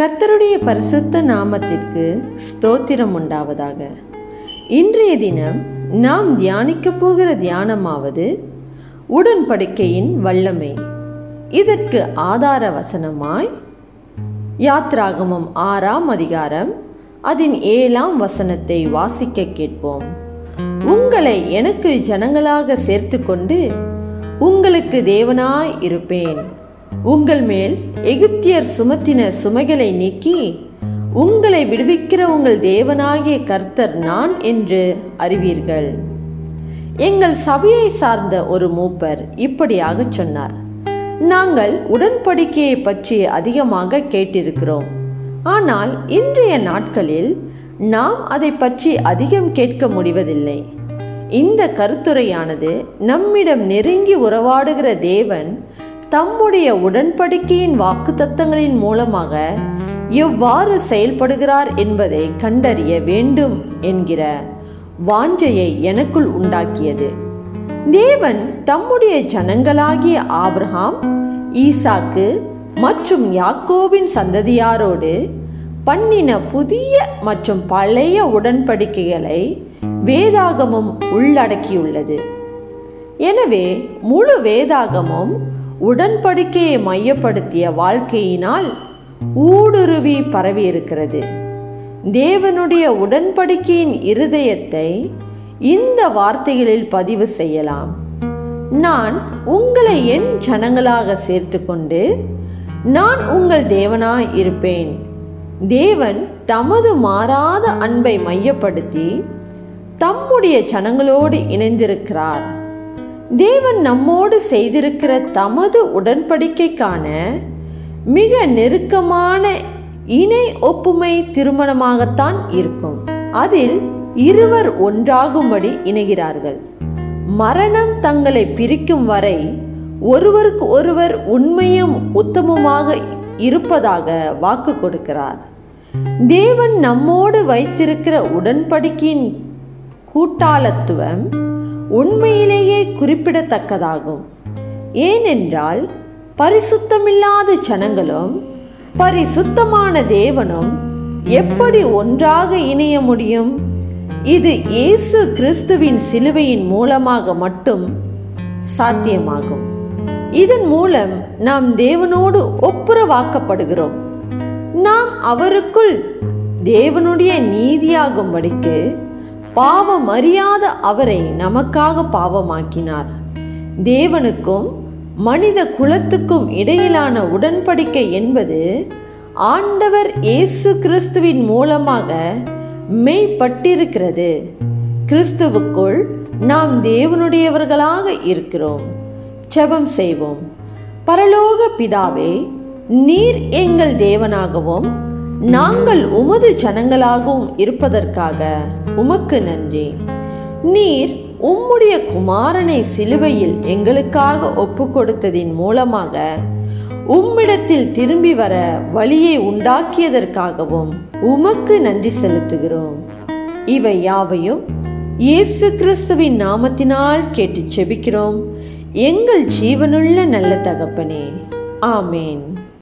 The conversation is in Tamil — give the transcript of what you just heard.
கர்த்தருடைய பரிசுத்த நாமத்திற்கு ஸ்தோத்திரம் உண்டாவதாக. இன்றைய தினம் நாம் தியானிக்க போகிற தியானமாவது உடன்படிக்கையின் வல்லமை. இதற்கு ஆதார வசனமாய் யாத்ராகமம் ஆறாம் அதிகாரம் அதன் ஏழாம் வசனத்தை வாசிக்க கேட்போம். உங்களை எனக்கு ஜனங்களாக சேர்த்துக்கொண்டு உங்களுக்கு தேவனாய் இருப்பேன். உங்கள் மேல் எகிப்தியர் சுமத்தின சுமைகளை நீக்கி உங்களை விடுவிக்கிற உங்கள் தேவனாகிய கர்த்தர் நான் என்று அறிவீர்கள். எங்கள் சபையை சார்ந்த ஒரு மூப்பர் இப்படியாக சொன்னார். நாங்கள் உடன்படிக்கையை பற்றி அதிகமாக கேட்டிருக்கிறோம். ஆனால் இன்றைய நாட்களில் நாம் அதை பற்றி அதிகம் கேட்க முடிவதில்லை. இந்த கருத்துரையானது நம்மிடம் நெருங்கி உறவாடுகிற தேவன் தம்முடைய உடன்படிக்கையின் வாக்குத்தத்தங்களின் மூலமாக எவ்வாறு செயல்படுகிறார் என்பதை கண்டறிய வேண்டும் என்கிற வாஞ்சையை எனக்குள் உண்டாக்கியது. தேவன் தம்முடைய ஜனங்களாகிய ஆப்ரஹாம் ஈசாக்கு மற்றும் யாக்கோவின் சந்ததியாரோடு பண்ணின புதிய மற்றும் பழைய உடன்படிக்கைகளை வேதாகமம் உள்ளடக்கியுள்ளது. எனவே முழு வேதாகமும் உடன்படிக்கையை மையப்படுத்திய வாழ்க்கையினால் ஊடுருவி பரவியிருக்கிறது. தேவனுடைய உடன்படிக்கையின் இருதயத்தை இந்த வார்த்தைகளில் பதிவு செய்யலாம். நான் உங்களை என் ஜனங்களாக சேர்த்துக்கொண்டு நான் உங்கள் தேவனாய் இருப்பேன். தேவன் தமது மாறாத அன்பை மையப்படுத்தி தம்முடைய ஜனங்களோடு இணைந்திருக்கிறார். தேவன் நம்மோடு செய்திருக்கிற தமது உடன்படிக்கைக்கான மிக நெருக்கமான இணை ஒப்புமை திருமணமாகத்தான் இருக்கும். அதில் இருவர் ஒன்றாகும்படி இணைகிறார்கள். மரணம் தங்களை பிரிக்கும் வரை ஒருவருக்கு ஒருவர் உண்மையும் உத்தமமாக இருப்பதாக வாக்கு கொடுக்கிறார். தேவன் நம்மோடு வைத்திருக்கிற உடன்படிக்கையின் கூட்டாளத்துவம் உண்மையிலேயே குறிப்பிடத்தக்கதாகும். ஏனென்றால் பரிசுத்தமில்லாத ஜனங்களும் பரிசுத்தமான தேவனும் எப்படி ஒன்றாக இணைய முடியும்? இது இயேசு கிறிஸ்துவின் சிலுவையின் மூலமாக மட்டும் சாத்தியமாகும். இதன் மூலம் நாம் தேவனோடு ஒப்புரவாக்கப்படுகிறோம். நாம் அவருக்குள் தேவனுடைய நீதியாகும்படிக்கு பாவம் அறியாத அவரை நமக்காக பாவமாக்கினார். தேவனுக்கும் மனித குலத்துக்கும் இடையிலான உடன்படிக்கை என்பது ஆண்டவர் இயேசு கிறிஸ்துவின் மூலமாக மெய்ப்பட்டிருக்கிறது. கிறிஸ்துவுக்குள் நாம் தேவனுடையவர்களாக இருக்கிறோம். செபம் செய்வோம். பரலோக பிதாவே நீர் எங்கள் தேவனாகவும் நாங்கள் உமது ஜனங்களாகவும் இருப்பதற்காக உமக்கு நன்றி. நீர் உம்முடைய குமாரனை சிலுவையில் எங்களுக்காக ஒப்பு கொடுத்ததின் மூலமாக உம்மிடத்தில் திரும்பி வர வழியை உண்டாக்கியதற்காகவும் உமக்கு நன்றி செலுத்துகிறோம். இவை யாவையும் இயேசு கிறிஸ்துவின் நாமத்தினால் கேட்டு செபிக்கிறோம். எங்கள் ஜீவனுள்ள நல்ல தகப்பனே. ஆமேன்.